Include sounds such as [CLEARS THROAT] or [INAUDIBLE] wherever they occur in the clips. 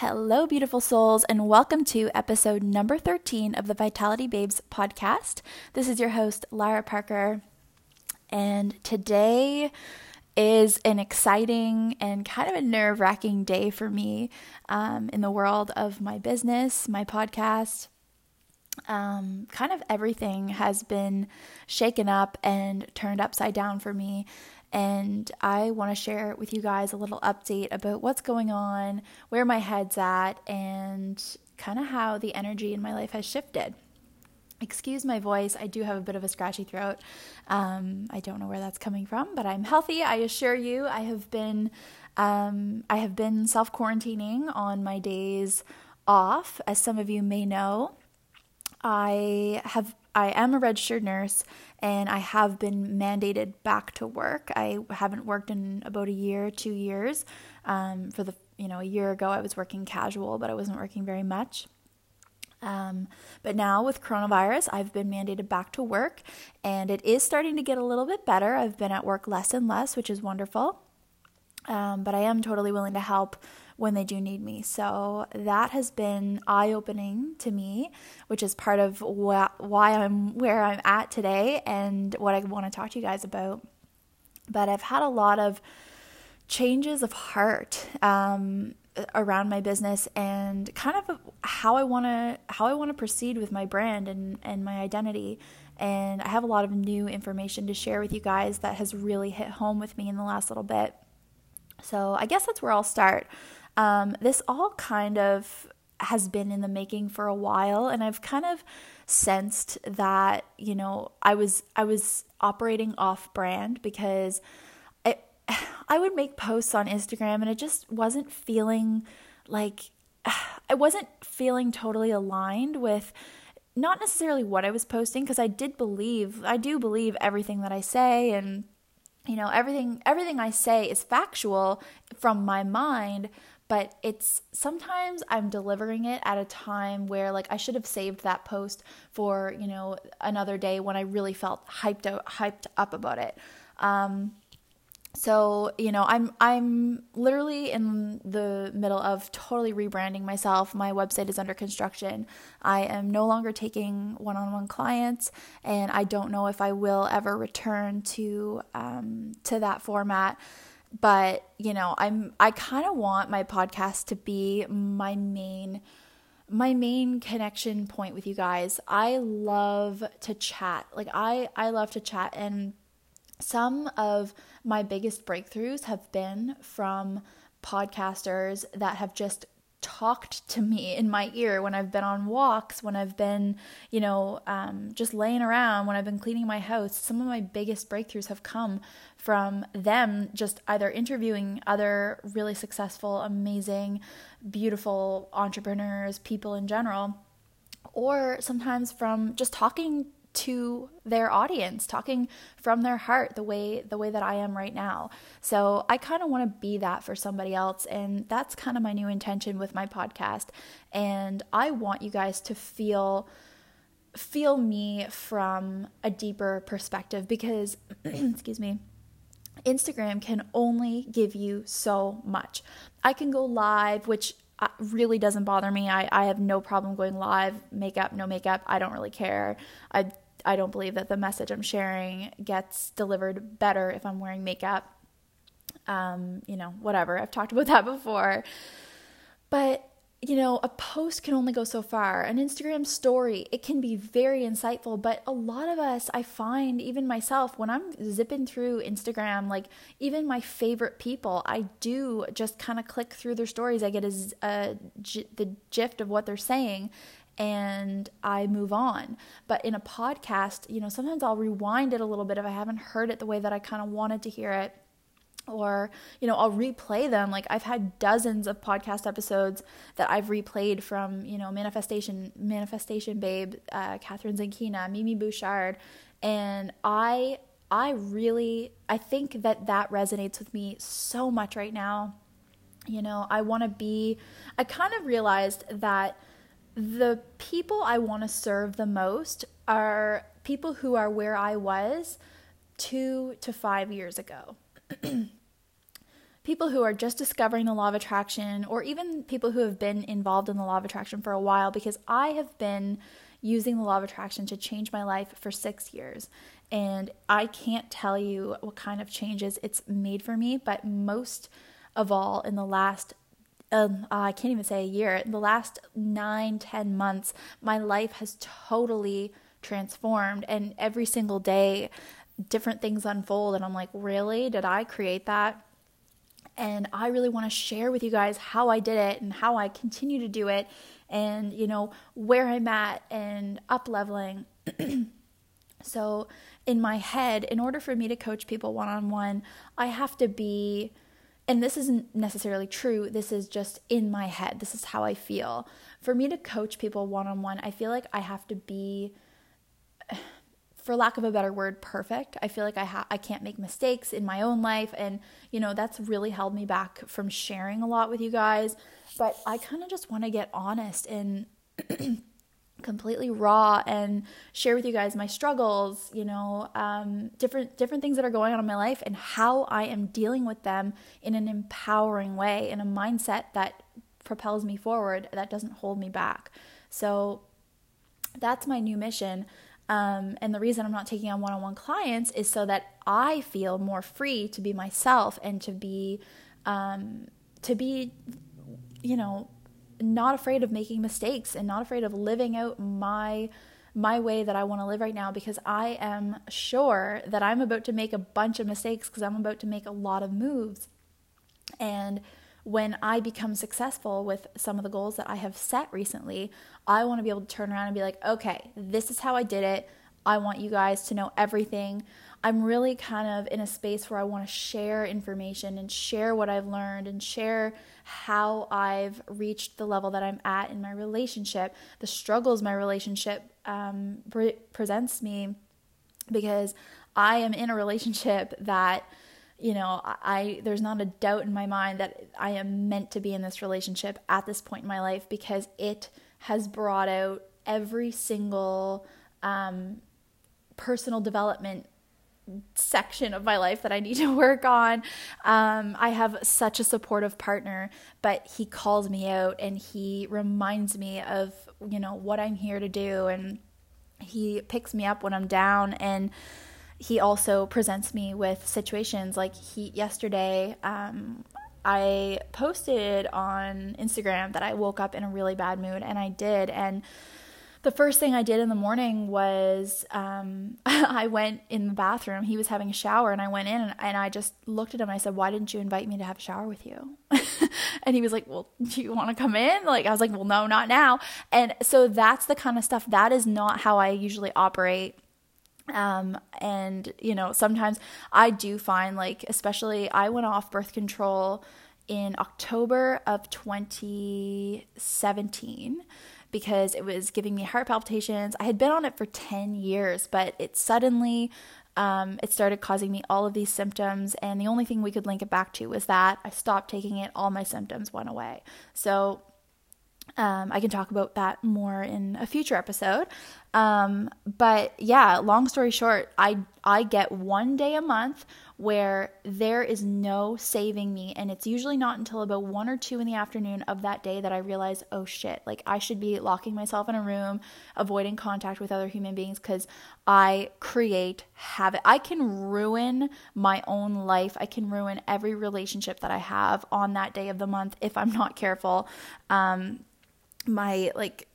Hello, beautiful souls, and welcome to episode number 13 of the Vitality Babes podcast. This is your host, Lara Parker, and today is an exciting and kind of a nerve wracking day for me um, in the world of my business, my podcast. Um, kind of everything has been shaken up and turned upside down for me and I want to share with you guys a little update about what's going on, where my head's at, and kind of how the energy in my life has shifted. Excuse my voice, I do have a bit of a scratchy throat. Um, I don't know where that's coming from, but I'm healthy. I assure you, I have been um, I have been self quarantining on my days off, as some of you may know. I have I am a registered nurse and I have been mandated back to work. I haven't worked in about a year, two years. Um, for the you know a year ago, I was working casual, but I wasn't working very much. Um, but now with coronavirus, I've been mandated back to work, and it is starting to get a little bit better. I've been at work less and less, which is wonderful. Um, but I am totally willing to help when they do need me. So that has been eye opening to me, which is part of wh- why I'm where I'm at today and what I want to talk to you guys about. But I've had a lot of changes of heart um, around my business and kind of how I want to how I want to proceed with my brand and and my identity. And I have a lot of new information to share with you guys that has really hit home with me in the last little bit. So I guess that's where I'll start. Um, this all kind of has been in the making for a while, and I've kind of sensed that you know I was I was operating off brand because I [SIGHS] I would make posts on Instagram and it just wasn't feeling like [SIGHS] I wasn't feeling totally aligned with not necessarily what I was posting because I did believe I do believe everything that I say and you know everything everything I say is factual from my mind but it's sometimes I'm delivering it at a time where like I should have saved that post for, you know, another day when I really felt hyped out, hyped up about it. Um, so you know i'm i'm literally in the middle of totally rebranding myself. My website is under construction. I am no longer taking one-on-one clients and i don't know if i will ever return to um, to that format but you know i'm i kind of want my podcast to be my main my main connection point with you guys. I love to chat. Like i i love to chat and some of my biggest breakthroughs have been from podcasters that have just talked to me in my ear when I've been on walks, when I've been, you know, um, just laying around, when I've been cleaning my house. Some of my biggest breakthroughs have come from them just either interviewing other really successful, amazing, beautiful entrepreneurs, people in general, or sometimes from just talking to their audience talking from their heart the way the way that I am right now. So I kind of want to be that for somebody else and that's kind of my new intention with my podcast and I want you guys to feel feel me from a deeper perspective because [CLEARS THROAT] excuse me Instagram can only give you so much. I can go live, which uh, really doesn't bother me. I, I have no problem going live, makeup, no makeup. I don't really care. I I don't believe that the message I'm sharing gets delivered better if I'm wearing makeup. Um, you know, whatever. I've talked about [LAUGHS] that before. But you know, a post can only go so far. An Instagram story, it can be very insightful, but a lot of us, I find, even myself, when I'm zipping through Instagram, like even my favorite people, I do just kind of click through their stories. I get a, a, the gist of what they're saying and I move on. But in a podcast, you know, sometimes I'll rewind it a little bit if I haven't heard it the way that I kind of wanted to hear it. Or you know i'll replay them. Like i've had dozens of podcast episodes that i've replayed from you know manifestation manifestation babe uh, Kathrin Zenkina mimi bouchard. And i i really i think that that resonates with me so much right now. You know i want to be i kind of realized that the people i want to serve the most are people who are where i was two to five years ago [CLEARS THROAT] people who are just discovering the law of attraction, or even people who have been involved in the law of attraction for a while, because I have been using the law of attraction to change my life for six years. And I can't tell you what kind of changes it's made for me, but most of all, in the last um, uh, I can't even say a year, in the last nine, ten months, my life has totally transformed. And every single day, different things unfold. And I'm like, really? Did I create that? And I really want to share with you guys how I did it and how I continue to do it and, you know, where I'm at and up leveling. [CLEARS THROAT] so, in my head, in order for me to coach people one on one, I have to be, and this isn't necessarily true, this is just in my head. This is how I feel. For me to coach people one on one, I feel like I have to be for lack of a better word, perfect. I feel like I ha- I can't make mistakes in my own life, and you know that's really held me back from sharing a lot with you guys. But I kind of just want to get honest and [CLEARS THROAT] completely raw and share with you guys my struggles. You know, um, different different things that are going on in my life and how I am dealing with them in an empowering way, in a mindset that propels me forward, that doesn't hold me back. So that's my new mission. Um, and the reason I'm not taking on one on one clients is so that I feel more free to be myself and to be, um, to be, you know, not afraid of making mistakes and not afraid of living out my my way that I want to live right now because I am sure that I'm about to make a bunch of mistakes because I'm about to make a lot of moves. And when I become successful with some of the goals that I have set recently, I want to be able to turn around and be like, okay, this is how I did it. I want you guys to know everything. I'm really kind of in a space where I want to share information and share what I've learned and share how I've reached the level that I'm at in my relationship, the struggles my relationship um, pre- presents me, because I am in a relationship that you know, I there's not a doubt in my mind that I am meant to be in this relationship at this point in my life because it has brought out every single um, personal development section of my life that I need to [LAUGHS] work on. Um, I have such a supportive partner, but he calls me out and he reminds me of you know what I'm here to do, and he picks me up when I'm down and he also presents me with situations. Like he yesterday um, i posted on instagram that i woke up in a really bad mood and i did. And the first thing I did in the morning was um, [LAUGHS] I went in the bathroom. He was having a shower, and I went in and, and, I just looked at him. And I said, "Why didn't you invite me to have a shower with you?" [LAUGHS] and he was like, "Well, do you want to come in?" Like I was like, "Well, no, not now." And so that's the kind of stuff. That is not how I usually operate um, and you know, sometimes I do find like, especially I went off birth control in October of 2017 because it was giving me heart palpitations. I had been on it for 10 years, but it suddenly um, it started causing me all of these symptoms, and the only thing we could link it back to was that I stopped taking it, all my symptoms went away. So um, I can talk about that more in a future episode. Um, but yeah, long story short, I I get one day a month where there is no saving me, and it's usually not until about one or two in the afternoon of that day that I realize, oh shit, like I should be locking myself in a room, avoiding contact with other human beings because I create havoc. I can ruin my own life. I can ruin every relationship that I have on that day of the month if I'm not careful. Um, my like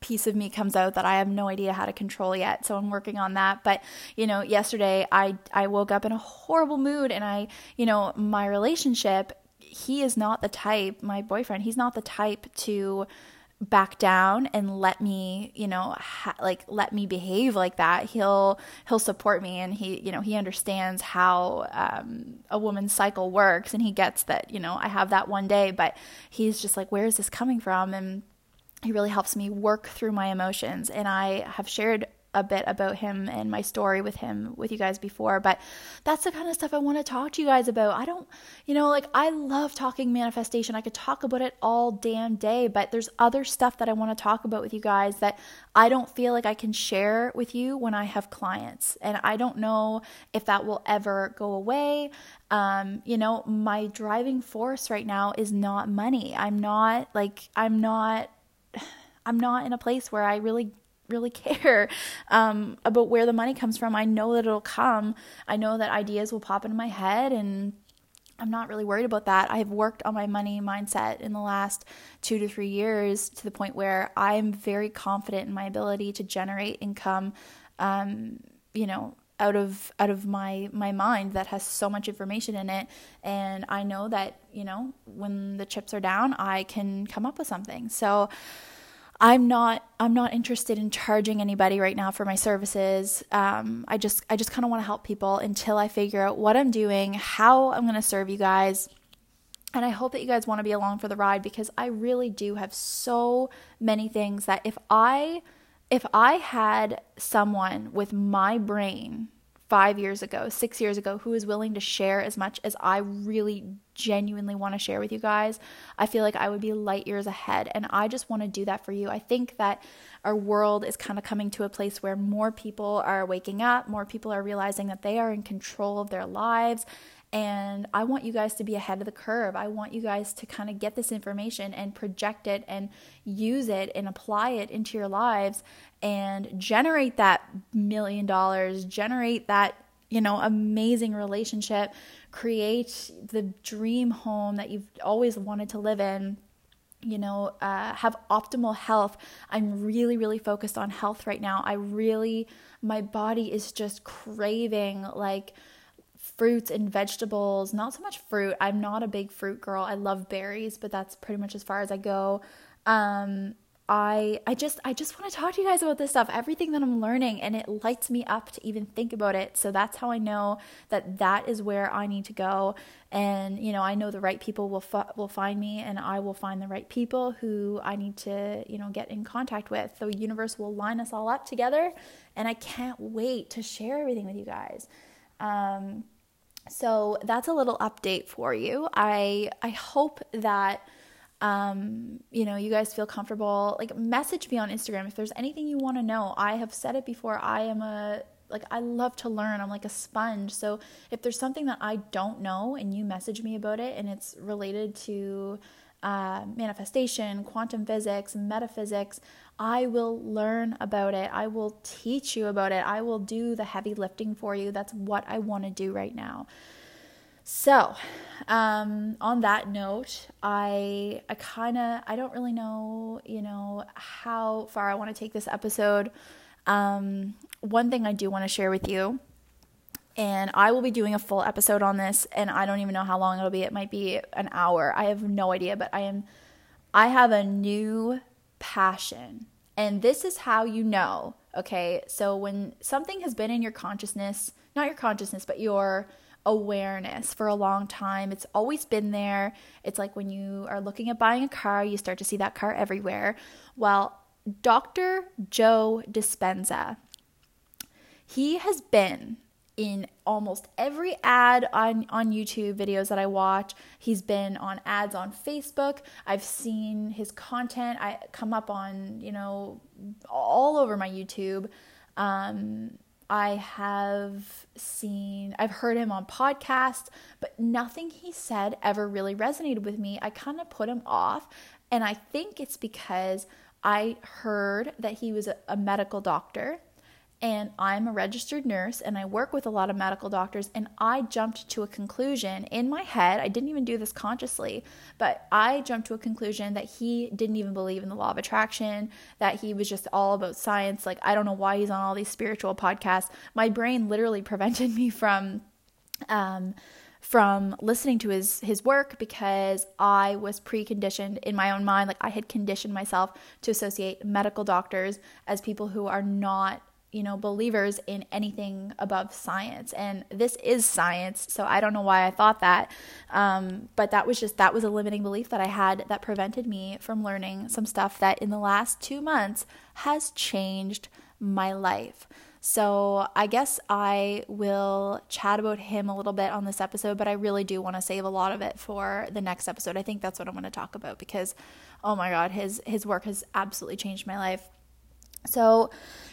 piece of me comes out that I have no idea how to control yet. So I'm working on that. But, you know, yesterday I I woke up in a horrible mood and I, you know, my relationship, he is not the type, my boyfriend, he's not the type to back down and let me you know ha- like let me behave like that he'll he'll support me and he you know he understands how um, a woman's cycle works and he gets that you know i have that one day but he's just like where is this coming from and he really helps me work through my emotions. And I have shared a bit about him and my story with him with you guys before, but that's the kind of stuff I want to talk to you guys about. I don't, you know, like I love talking manifestation. I could talk about it all damn day, but there's other stuff that I want to talk about with you guys that I don't feel like I can share with you when I have clients. And I don't know if that will ever go away. Um, you know, my driving force right now is not money. I'm not like, I'm not. I'm not in a place where I really really [LAUGHS] care um, about where the money comes from. I know that it'll come. I know that ideas will pop into my head and I'm not really worried about that. I've worked on my money mindset in the last two to three years to the point where I'm very confident in my ability to generate income, um, you know, out of out of my my mind that has so much information in it and I know that, you know, when the chips are down, I can come up with something. So I'm not I'm not interested in charging anybody right now for my services. Um, I just I just kind of want to help people until I figure out what I'm doing, how I'm going to serve you guys. And I hope that you guys want to be along for the ride because I really do have so many things that if I if I had someone with my brain five years ago, six years ago, who is willing to share as much as I really genuinely want to share with you guys, I feel like I would be light years ahead. And I just want to do that for you. I think that our world is kind of coming to a place where more people are waking up, more people are realizing that they are in control of their lives and I want you guys to be ahead of the curve. I want you guys to kind of get this information and project it and use it and apply it into your lives and generate that million dollars, generate that, you know, amazing relationship, create the dream home that you've always wanted to live in you know, uh, have optimal health. I'm really, really focused on health right now. I really, my body is just craving like fruits and vegetables, not so much fruit. I'm not a big fruit girl. I love berries, but that's pretty much as far as I go. Um, I I just I just want to talk to you guys about this stuff, everything that I'm learning, and it lights me up to even think about it. So that's how I know that that is where I need to go. And you know, I know the right people will will find me, and I will find the right people who I need to you know get in contact with. The universe will line us all up together, and I can't wait to share everything with you guys. Um, so that's a little update for you. I I hope that um, you know, you guys feel comfortable. Like message me on Instagram if there's anything you want to know. I have said it before. I am a like I love to learn. I'm like a sponge. So if there's something that I don't know and you message me about it and it's related to uh, manifestation, quantum physics, metaphysics, I will learn about it. I will teach you about it. I will do the heavy lifting for you. That's what I want to do right now. So, um, on that note, I I kind of I don't really know, you know, how far I want to take this episode. Um, one thing I do want to share with you, and I will be doing a full episode on this, and I don't even know how long it'll be. It might be an hour. I have no idea, but I am I have a new passion. And this is how you know, okay? So when something has been in your consciousness, not your consciousness, but your awareness for a long time, it's always been there. It's like when you are looking at buying a car, you start to see that car everywhere. Well, Dr. Joe Dispenza, he has been in almost every ad on, on YouTube videos that I watch. He's been on ads on Facebook. I've seen his content I come up on, you know, all over my YouTube. Um, I have seen, I've heard him on podcasts, but nothing he said ever really resonated with me. I kind of put him off. And I think it's because I heard that he was a, a medical doctor and I'm a registered nurse and I work with a lot of medical doctors and I jumped to a conclusion in my head. I didn't even do this consciously, but I jumped to a conclusion that he didn't even believe in the law of attraction, that he was just all about science. Like I don't know why he's on all these spiritual podcasts. My brain literally prevented [LAUGHS] me from um from listening to his his work because I was preconditioned in my own mind like I had conditioned myself to associate medical doctors as people who are not you know, believers in anything above science. And this is science. So I don't know why I thought that. Um, but that was just, that was a limiting belief that I had that prevented me from learning some stuff that in the last two months has changed my life. So I guess I will chat about him a little bit on this episode, but I really do want to save a lot of it for the next episode. I think that's what I'm going to talk about because, oh my God, his his work has absolutely changed my life. So,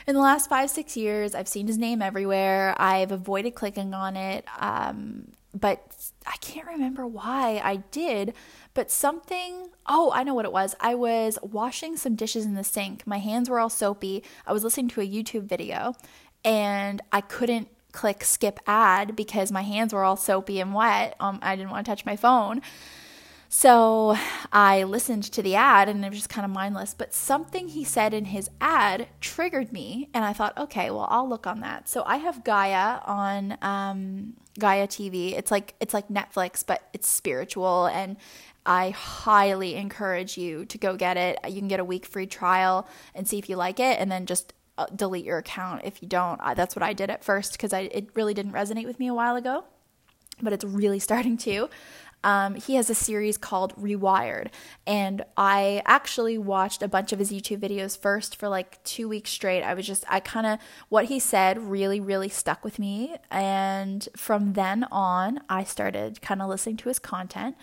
in the last five, six years, I've seen his name everywhere. I've avoided clicking on it, um, but I can't remember why I did. But something, oh, I know what it was. I was washing some dishes in the sink. My hands were all soapy. I was listening to a YouTube video and I couldn't click skip ad because my hands were all soapy and wet. Um, I didn't want to touch my phone. So I listened to the ad and it was just kind of mindless. But something he said in his ad triggered me, and I thought, okay, well, I'll look on that. So I have Gaia on um, Gaia TV. It's like it's like Netflix, but it's spiritual, and I highly encourage you to go get it. You can get a week free trial and see if you like it, and then just uh, delete your account if you don't. That's what I did at first because it really didn't resonate with me a while ago, but it's really [LAUGHS] starting to. Um, he has a series called Rewired, and I actually watched a bunch of his YouTube videos first for like two weeks straight. I was just, I kind of, what he said really, really stuck with me. And from then on, I started kind of listening to his content.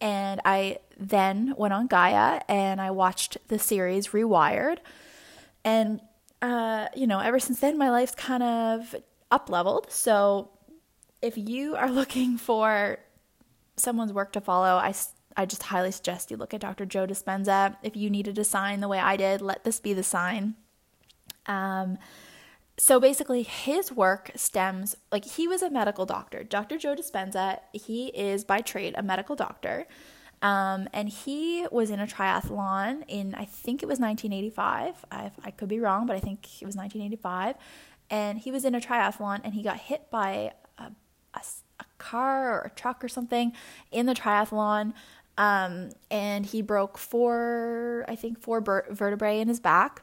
And I then went on Gaia and I watched the series Rewired. And, uh, you know, ever since then, my life's kind of up leveled. So if you are [LAUGHS] looking for someone's work to follow, I, I just highly suggest you look at Dr. Joe Dispenza. If you needed a sign the way I did, let this be the sign. Um, so basically, his work stems like he was a medical doctor. Dr. Joe Dispenza, he is by trade a medical doctor. Um, and he was in a triathlon in, I think it was 1985. I, I could be wrong, but I think it was 1985. And he was in a triathlon and he got hit by a, a a car or a truck or something in the triathlon. Um, and he broke four, I think, four ber- vertebrae in his back.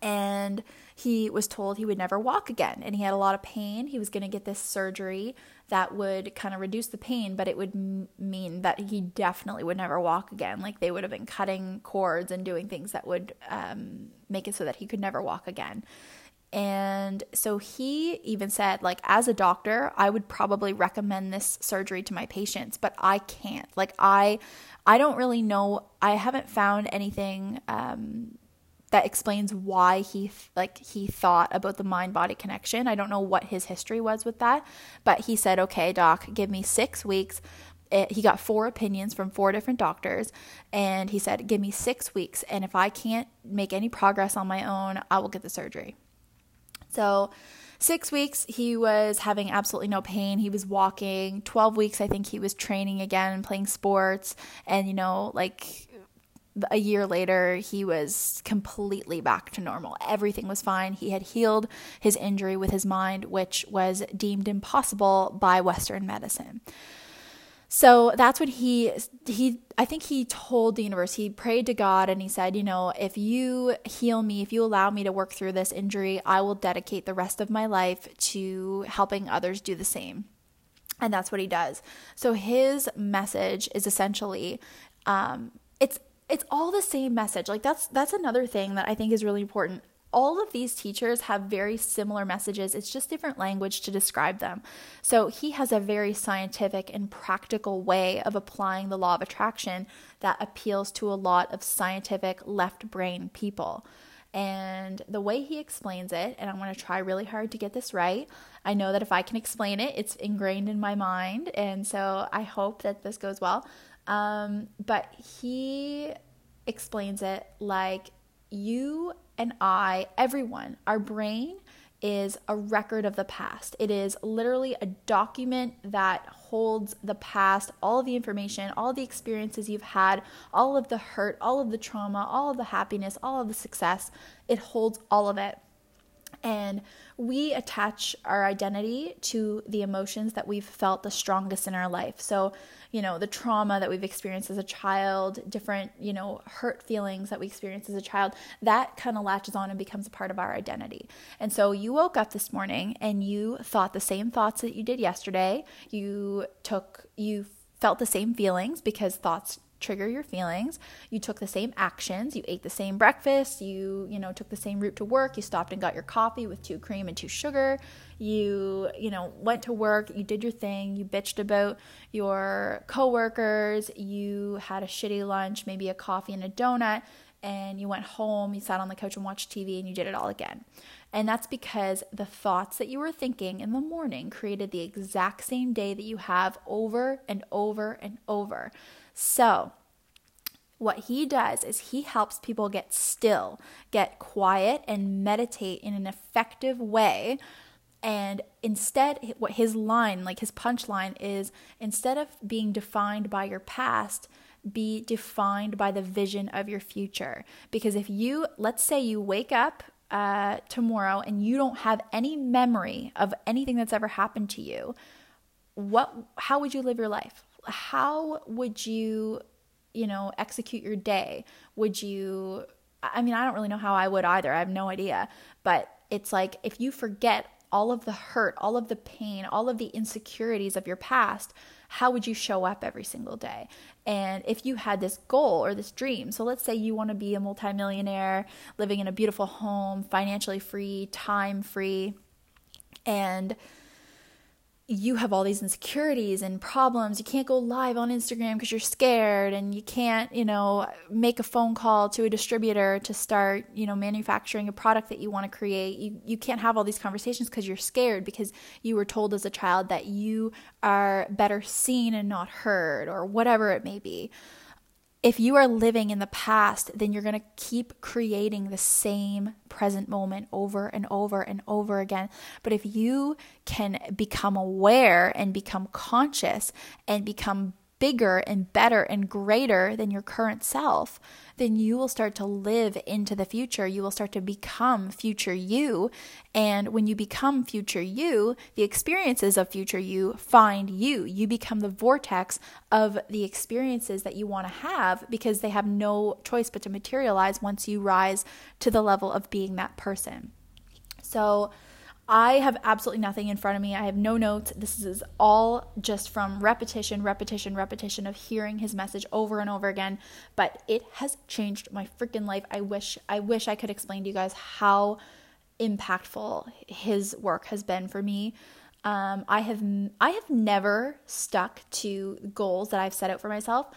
And he was told he would never walk again. And he had a lot of pain. He was going to get this surgery that would kind of reduce the pain, but it would m- mean that he definitely would never walk again. Like they would have been cutting cords and doing things that would um, make it so that he could never walk again. And so he even said, like, as a doctor, I would probably recommend this surgery to my patients, but I can't. Like, I, I don't really know. I haven't found anything um, that explains why he like he thought about the mind body connection. I don't know what his history was with that, but he said, "Okay, doc, give me 6 weeks." It, he got four opinions from four different doctors and he said, "Give me 6 weeks and if I can't make any progress on my own, I will get the surgery." So, six weeks, he was having absolutely no pain. He was walking. 12 weeks, I think he was training again, playing sports. And, you know, like a year later, he was completely back to normal. Everything was fine. He had healed his injury with his mind, which was deemed impossible by Western medicine. So that's when he he I think he told the universe he prayed to God and he said, you know, if you heal me, if you allow me to work through this injury, I will dedicate the rest of my life to helping others do the same. And that's what he does. So his message is essentially um, it's it's all the same message. Like that's that's another thing that I think is really important all of these teachers have very similar messages. It's just different language to describe them. So he has a very scientific and practical way of applying the law of attraction that appeals to a lot of scientific left brain people. And the way he explains it, and I'm going to try really hard to get this right. I know that if I can explain it, it's ingrained in my mind. And so I hope that this goes well. Um, but he explains it like you and I, everyone, our brain is a record of the past. It is literally a document that holds the past, all of the information, all the experiences you've had, all of the hurt, all of the trauma, all of the happiness, all of the success. It holds all of it. And we attach our identity to the emotions that we've felt the strongest in our life. So you know, the trauma that we've experienced as a child, different, you know, hurt feelings that we experienced as a child, that kind of latches on and becomes a part of our identity. And so you woke up this morning and you thought the same thoughts that you did yesterday. You took, you felt the same feelings because thoughts trigger your feelings. You took the same actions. You ate the same breakfast. You, you know, took the same route to work. You stopped and got your coffee with two cream and two sugar. You, you know, went to work. You did your thing. You bitched about your coworkers. You had a shitty lunch, maybe a coffee and a donut, and you went home. You sat on the couch and watched TV, and you did it all again. And that's because the thoughts that you were thinking in the morning created the exact same day that you have over and over and over. So, what he does is he helps people get still, get quiet, and meditate in an effective way. And instead, what his line, like his punchline, is instead of being defined by your past, be defined by the vision of your future. Because if you, let's say you wake up uh, tomorrow and you don't have any memory of anything that's ever happened to you, what, how would you live your life? how would you, you know, execute your day? Would you, I mean, I don't really know how I would either. I have no idea. But it's like if you forget all of the hurt, all of the pain, all of the insecurities of your past, how would you show up every single day? And if you had this goal or this dream, so let's say you want to be a multimillionaire, living in a beautiful home, financially free, time free, and you have all these insecurities and problems. You can't go live on Instagram because you're scared and you can't, you know, make a phone call to a distributor to start, you know, manufacturing a product that you want to create. You you can't have all these conversations because you're scared because you were told as a child that you are better seen and not heard or whatever it may be if you are living in the past, then you're going to keep creating the same present moment over and over and over again. But if you can become aware and become conscious and become bigger and better and greater than your current self, then you will start to live into the future. You will start to become future you. And when you become future you, the experiences of future you find you. You become the vortex of the experiences that you want to have because they have no choice but to materialize once you rise to the level of being that person. So, I have absolutely nothing in front of me. I have no notes. This is all just from repetition, repetition, repetition of hearing his message over and over again. But it has changed my freaking life. I wish I wish I could explain to you guys how impactful his work has been for me. Um, I have I have never stuck to goals that I've set out for myself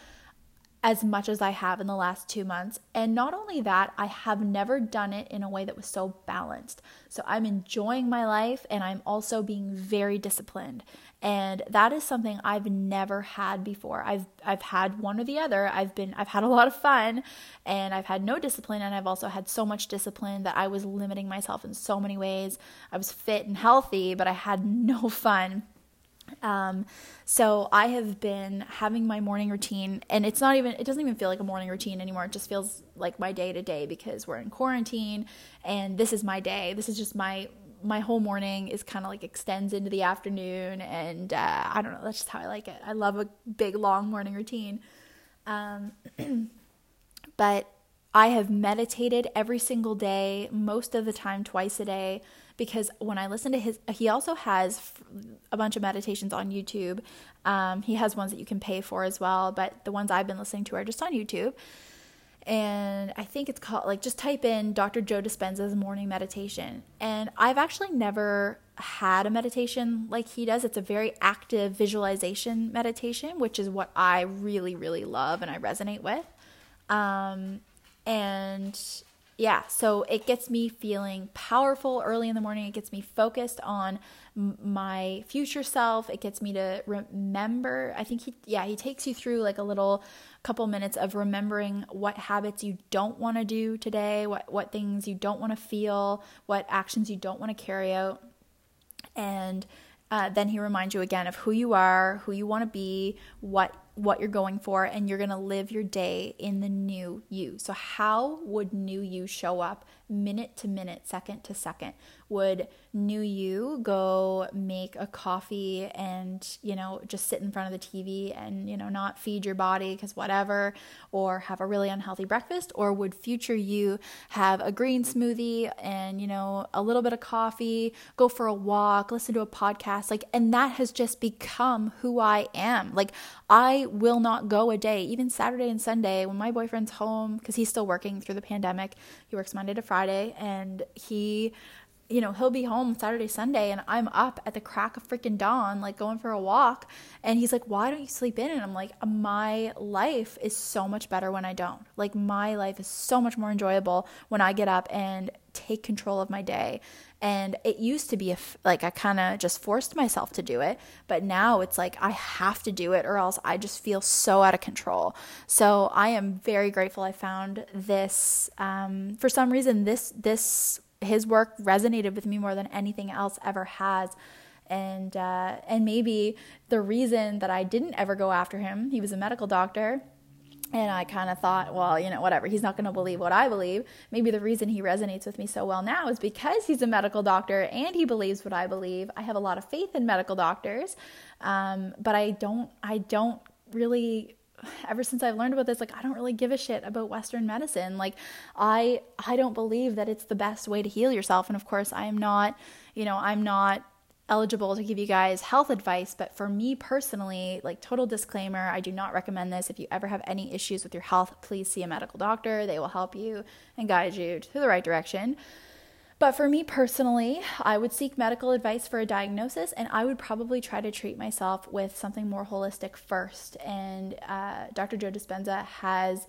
as much as I have in the last two months. And not only that, I have never done it in a way that was so balanced. So I'm enjoying my life and I'm also being very disciplined. And that is something I've never had before. I've I've had one or the other. I've been I've had a lot of fun and I've had no discipline and I've also had so much discipline that I was limiting myself in so many ways. I was fit and healthy, but I had [LAUGHS] no fun. Um, so I have been having my morning routine, and it's not even, it doesn't even feel like a morning routine anymore. It just feels like my day to day because we're in quarantine, and this is my day. This is just my my whole morning is kind of like extends into the afternoon, and uh, I don't know. That's just how I like it. I love a big long morning routine. Um, [CLEARS THROAT] but I have meditated every single day, most of the time, twice a day because when I listen to his, he also has a bunch of meditations on YouTube. Um, he has ones that you can pay for as well, but the ones I've been listening to are just on YouTube. And I think it's called, like, just type in Dr. Joe Dispenza's morning meditation. And I've actually never had a meditation like he does. It's a very active visualization meditation, which is what I really, really love and I resonate with. Um, and yeah, so it gets me feeling powerful early in the morning. It gets me focused on my future self. It gets me to remember. I think he, yeah, he takes you through like a little couple minutes of remembering what habits you don't want to do today, what what things you don't want to feel, what actions you don't want to carry out, and uh, then he reminds you again of who you are, who you want to be, what what you're going for and you're going to live your day in the new you. So, how would new you show up minute to minute, second to second? Would new you go make a coffee and, you know, just sit in front of the TV and, you know, not feed your body because whatever, or have a really unhealthy breakfast? Or would future you have a green smoothie and, you know, a little bit of coffee, go for a walk, listen to a podcast? Like, and that has just become who I am. Like, I will not go a day, even Saturday and Sunday when my boyfriend's home, because he's still working through the pandemic. He works Monday to Friday and he you know, he'll be home Saturday, Sunday, and I'm up at the crack of freaking dawn, like going for a walk. And he's like, Why don't you sleep in? And I'm like, My life is so much better when I don't. Like, my life is so much more enjoyable when I get up and take control of my day. And it used to be a, like I kind of just forced myself to do it, but now it's like I have to do it or else I just feel so out of control. So I am very grateful I found this. Um, for some reason, this this his work resonated with me more than anything else ever has and uh, and maybe the reason that I didn't ever go after him, he was a medical doctor, and I kind of thought, well, you know, whatever, he's not going to believe what I believe. Maybe the reason he resonates with me so well now is because he's a medical doctor and he believes what I believe. I have a lot of faith in medical doctors, um, but I don't, I don't really ever since I've learned about this, like I don't really give a shit about Western medicine. Like I I don't believe that it's the best way to heal yourself. And of course I am not, you know, I'm not eligible to give you guys health advice, but for me personally, like total disclaimer, I do not recommend this. If you ever have any issues with your health, please see a medical doctor. They will help you and guide you to the right direction. But for me personally, I would seek medical advice for a diagnosis and I would probably try to treat myself with something more holistic first. And uh, Dr. Joe Dispenza has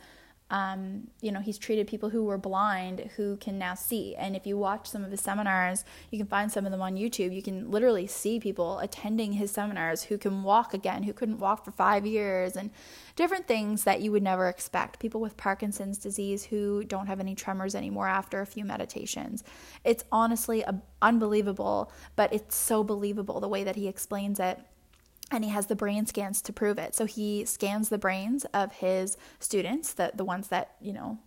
um, you know, he's treated people who were blind who can now see. And if you watch some of his seminars, you can find some of them on YouTube. You can literally see people attending his seminars who can walk again, who couldn't walk for five years, and different things that you would never expect. People with Parkinson's disease who don't have any tremors anymore after a few meditations. It's honestly unbelievable, but it's so believable the way that he explains it and he has the brain scans to prove it. So he scans the brains of his students, the the ones that, you know,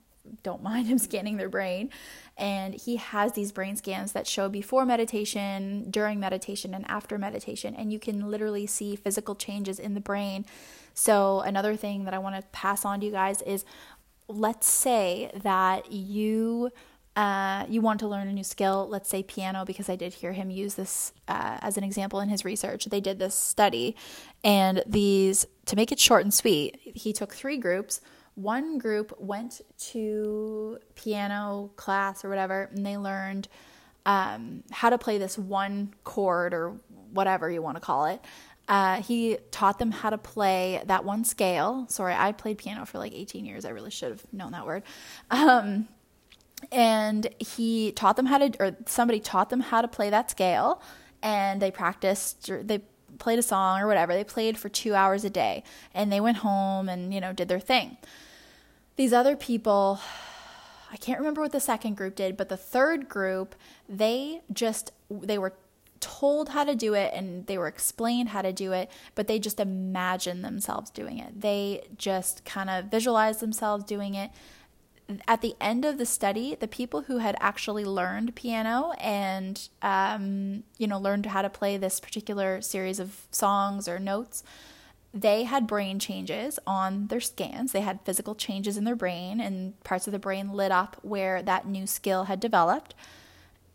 don't mind him [LAUGHS] scanning their brain. And he has these brain scans that show before meditation, during meditation, and after meditation. And you can literally see physical changes in the brain. So, another thing that I want to pass on to you guys is let's say that you uh, you want to learn a new skill, let's say piano, because I did hear him use this uh, as an example in his research. They did this study, and these, to make it short and sweet, he took three groups. One group went to piano class or whatever, and they learned um, how to play this one chord or whatever you want to call it. Uh, he taught them how to play that one scale. Sorry, I played piano for like 18 years. I really should have known that word. Um, and he taught them how to or somebody taught them how to play that scale. And they practiced they played a song or whatever. They played for 2 hours a day. And they went home and you know did their thing. These other people I can't remember what the second group did but the third group they just they were told how to do it and they were explained how to do it, but they just imagined themselves doing it. They just kind of visualized themselves doing it at the end of the study, the people who had actually learned piano and, um, you know, learned how to play this particular series of songs or notes, they had brain changes on their scans. They had physical changes in their brain, and parts of the brain lit up where that new skill had developed.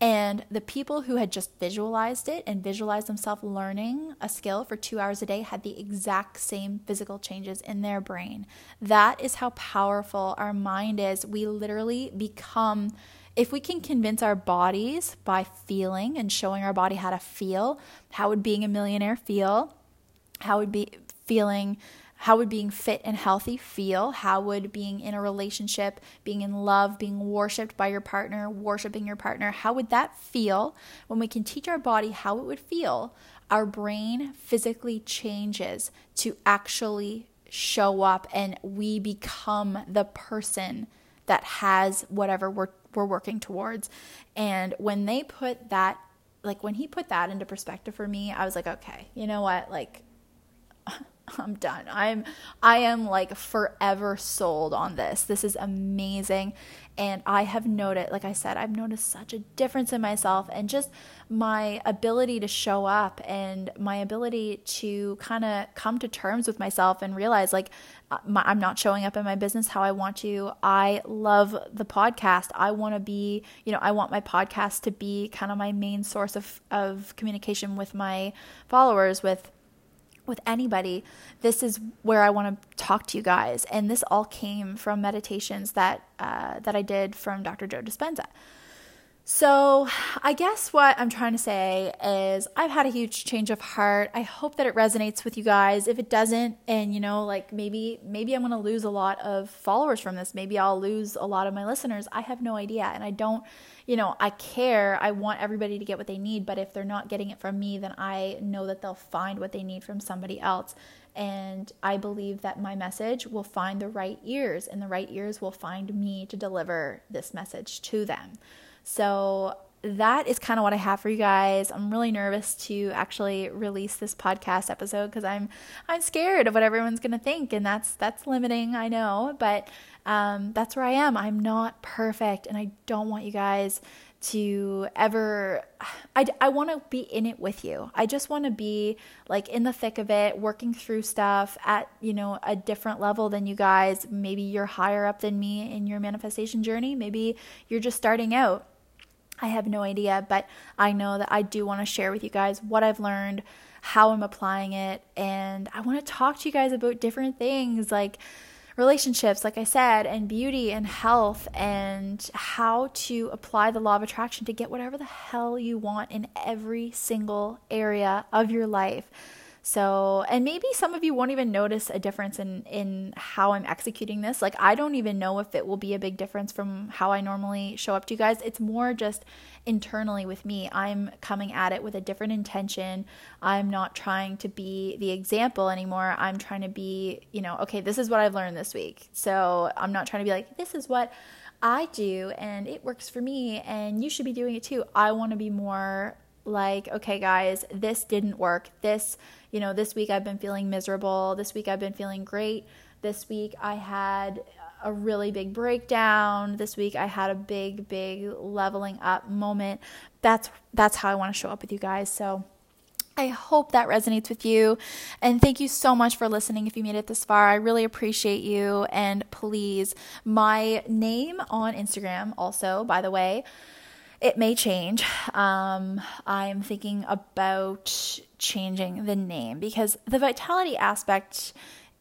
And the people who had just visualized it and visualized themselves learning a skill for two hours a day had the exact same physical changes in their brain. That is how powerful our mind is. We literally become, if we can convince our bodies by feeling and showing our body how to feel, how would being a millionaire feel? How would be feeling how would being fit and healthy feel? How would being in a relationship, being in love, being worshiped by your partner, worshiping your partner, how would that feel when we can teach our body how it would feel? Our brain physically changes to actually show up and we become the person that has whatever we're we're working towards. And when they put that like when he put that into perspective for me, I was like, okay, you know what? Like [LAUGHS] I'm done. I'm I am like forever sold on this. This is amazing. And I have noticed, like I said, I've noticed such a difference in myself and just my ability to show up and my ability to kind of come to terms with myself and realize like uh, my, I'm not showing up in my business how I want to. I love the podcast. I want to be, you know, I want my podcast to be kind of my main source of, of communication with my followers, with with anybody, this is where I want to talk to you guys. And this all came from meditations that uh, that I did from Dr. Joe Dispenza. So, I guess what I'm trying to say is I've had a huge change of heart. I hope that it resonates with you guys. If it doesn't and you know like maybe maybe I'm going to lose a lot of followers from this. Maybe I'll lose a lot of my listeners. I have no idea and I don't, you know, I care. I want everybody to get what they need, but if they're not getting it from me, then I know that they'll find what they need from somebody else. And I believe that my message will find the right ears, and the right ears will find me to deliver this message to them. So that is kind of what I have for you guys. I'm really nervous to actually release this podcast episode because I'm I'm scared of what everyone's gonna think, and that's that's limiting. I know, but um, that's where I am. I'm not perfect, and I don't want you guys to ever I, I want to be in it with you i just want to be like in the thick of it working through stuff at you know a different level than you guys maybe you're higher up than me in your manifestation journey maybe you're just starting out I have no idea, but I know that I do want to share with you guys what I've learned, how I'm applying it, and I want to talk to you guys about different things like relationships, like I said, and beauty and health, and how to apply the law of attraction to get whatever the hell you want in every single area of your life. So, and maybe some of you won't even notice a difference in in how I'm executing this. Like I don't even know if it will be a big difference from how I normally show up to you guys. It's more just internally with me. I'm coming at it with a different intention. I'm not trying to be the example anymore. I'm trying to be, you know, okay, this is what I've learned this week. So, I'm not trying to be like this is what I do and it works for me and you should be doing it too. I want to be more like, okay, guys, this didn't work. This, you know, this week I've been feeling miserable. This week I've been feeling great. This week I had a really big breakdown. This week I had a big, big leveling up moment. That's that's how I want to show up with you guys. So I hope that resonates with you. And thank you so much for listening if you made it this far. I really appreciate you. And please, my name on Instagram, also, by the way, it may change. Um, I'm thinking about changing the name because the vitality aspect,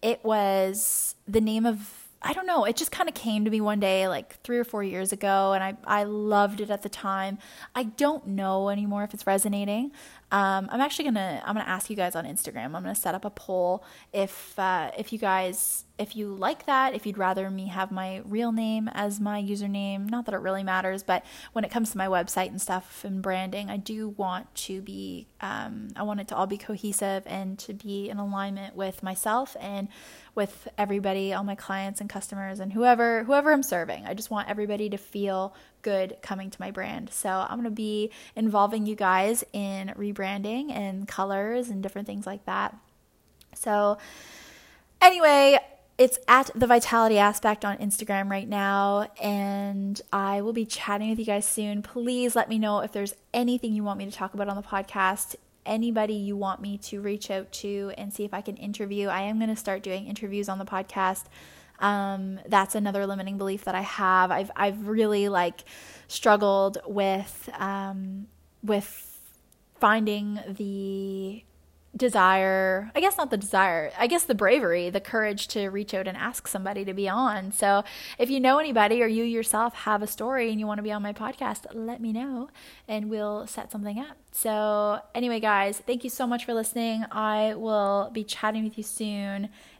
it was the name of I don't know, it just kind of came to me one day, like three or four years ago, and I, I loved it at the time. I don't know anymore if it's resonating. Um, I'm actually gonna I'm gonna ask you guys on Instagram. I'm gonna set up a poll if uh, if you guys if you like that, if you'd rather me have my real name as my username. Not that it really matters, but when it comes to my website and stuff and branding, I do want to be um, I want it to all be cohesive and to be in alignment with myself and with everybody, all my clients and customers and whoever whoever I'm serving. I just want everybody to feel good coming to my brand. So I'm going to be involving you guys in rebranding and colors and different things like that. So anyway, it's at the vitality aspect on Instagram right now, and I will be chatting with you guys soon. Please let me know if there's anything you want me to talk about on the podcast anybody you want me to reach out to and see if I can interview. I am going to start doing interviews on the podcast. Um, that's another limiting belief that I have. I've I've really like struggled with um, with finding the desire i guess not the desire i guess the bravery the courage to reach out and ask somebody to be on. So if you know anybody or you yourself have a story and you want to be on my podcast let me know and we'll set something up. So anyway guys thank you so much for listening. I will be chatting with you soon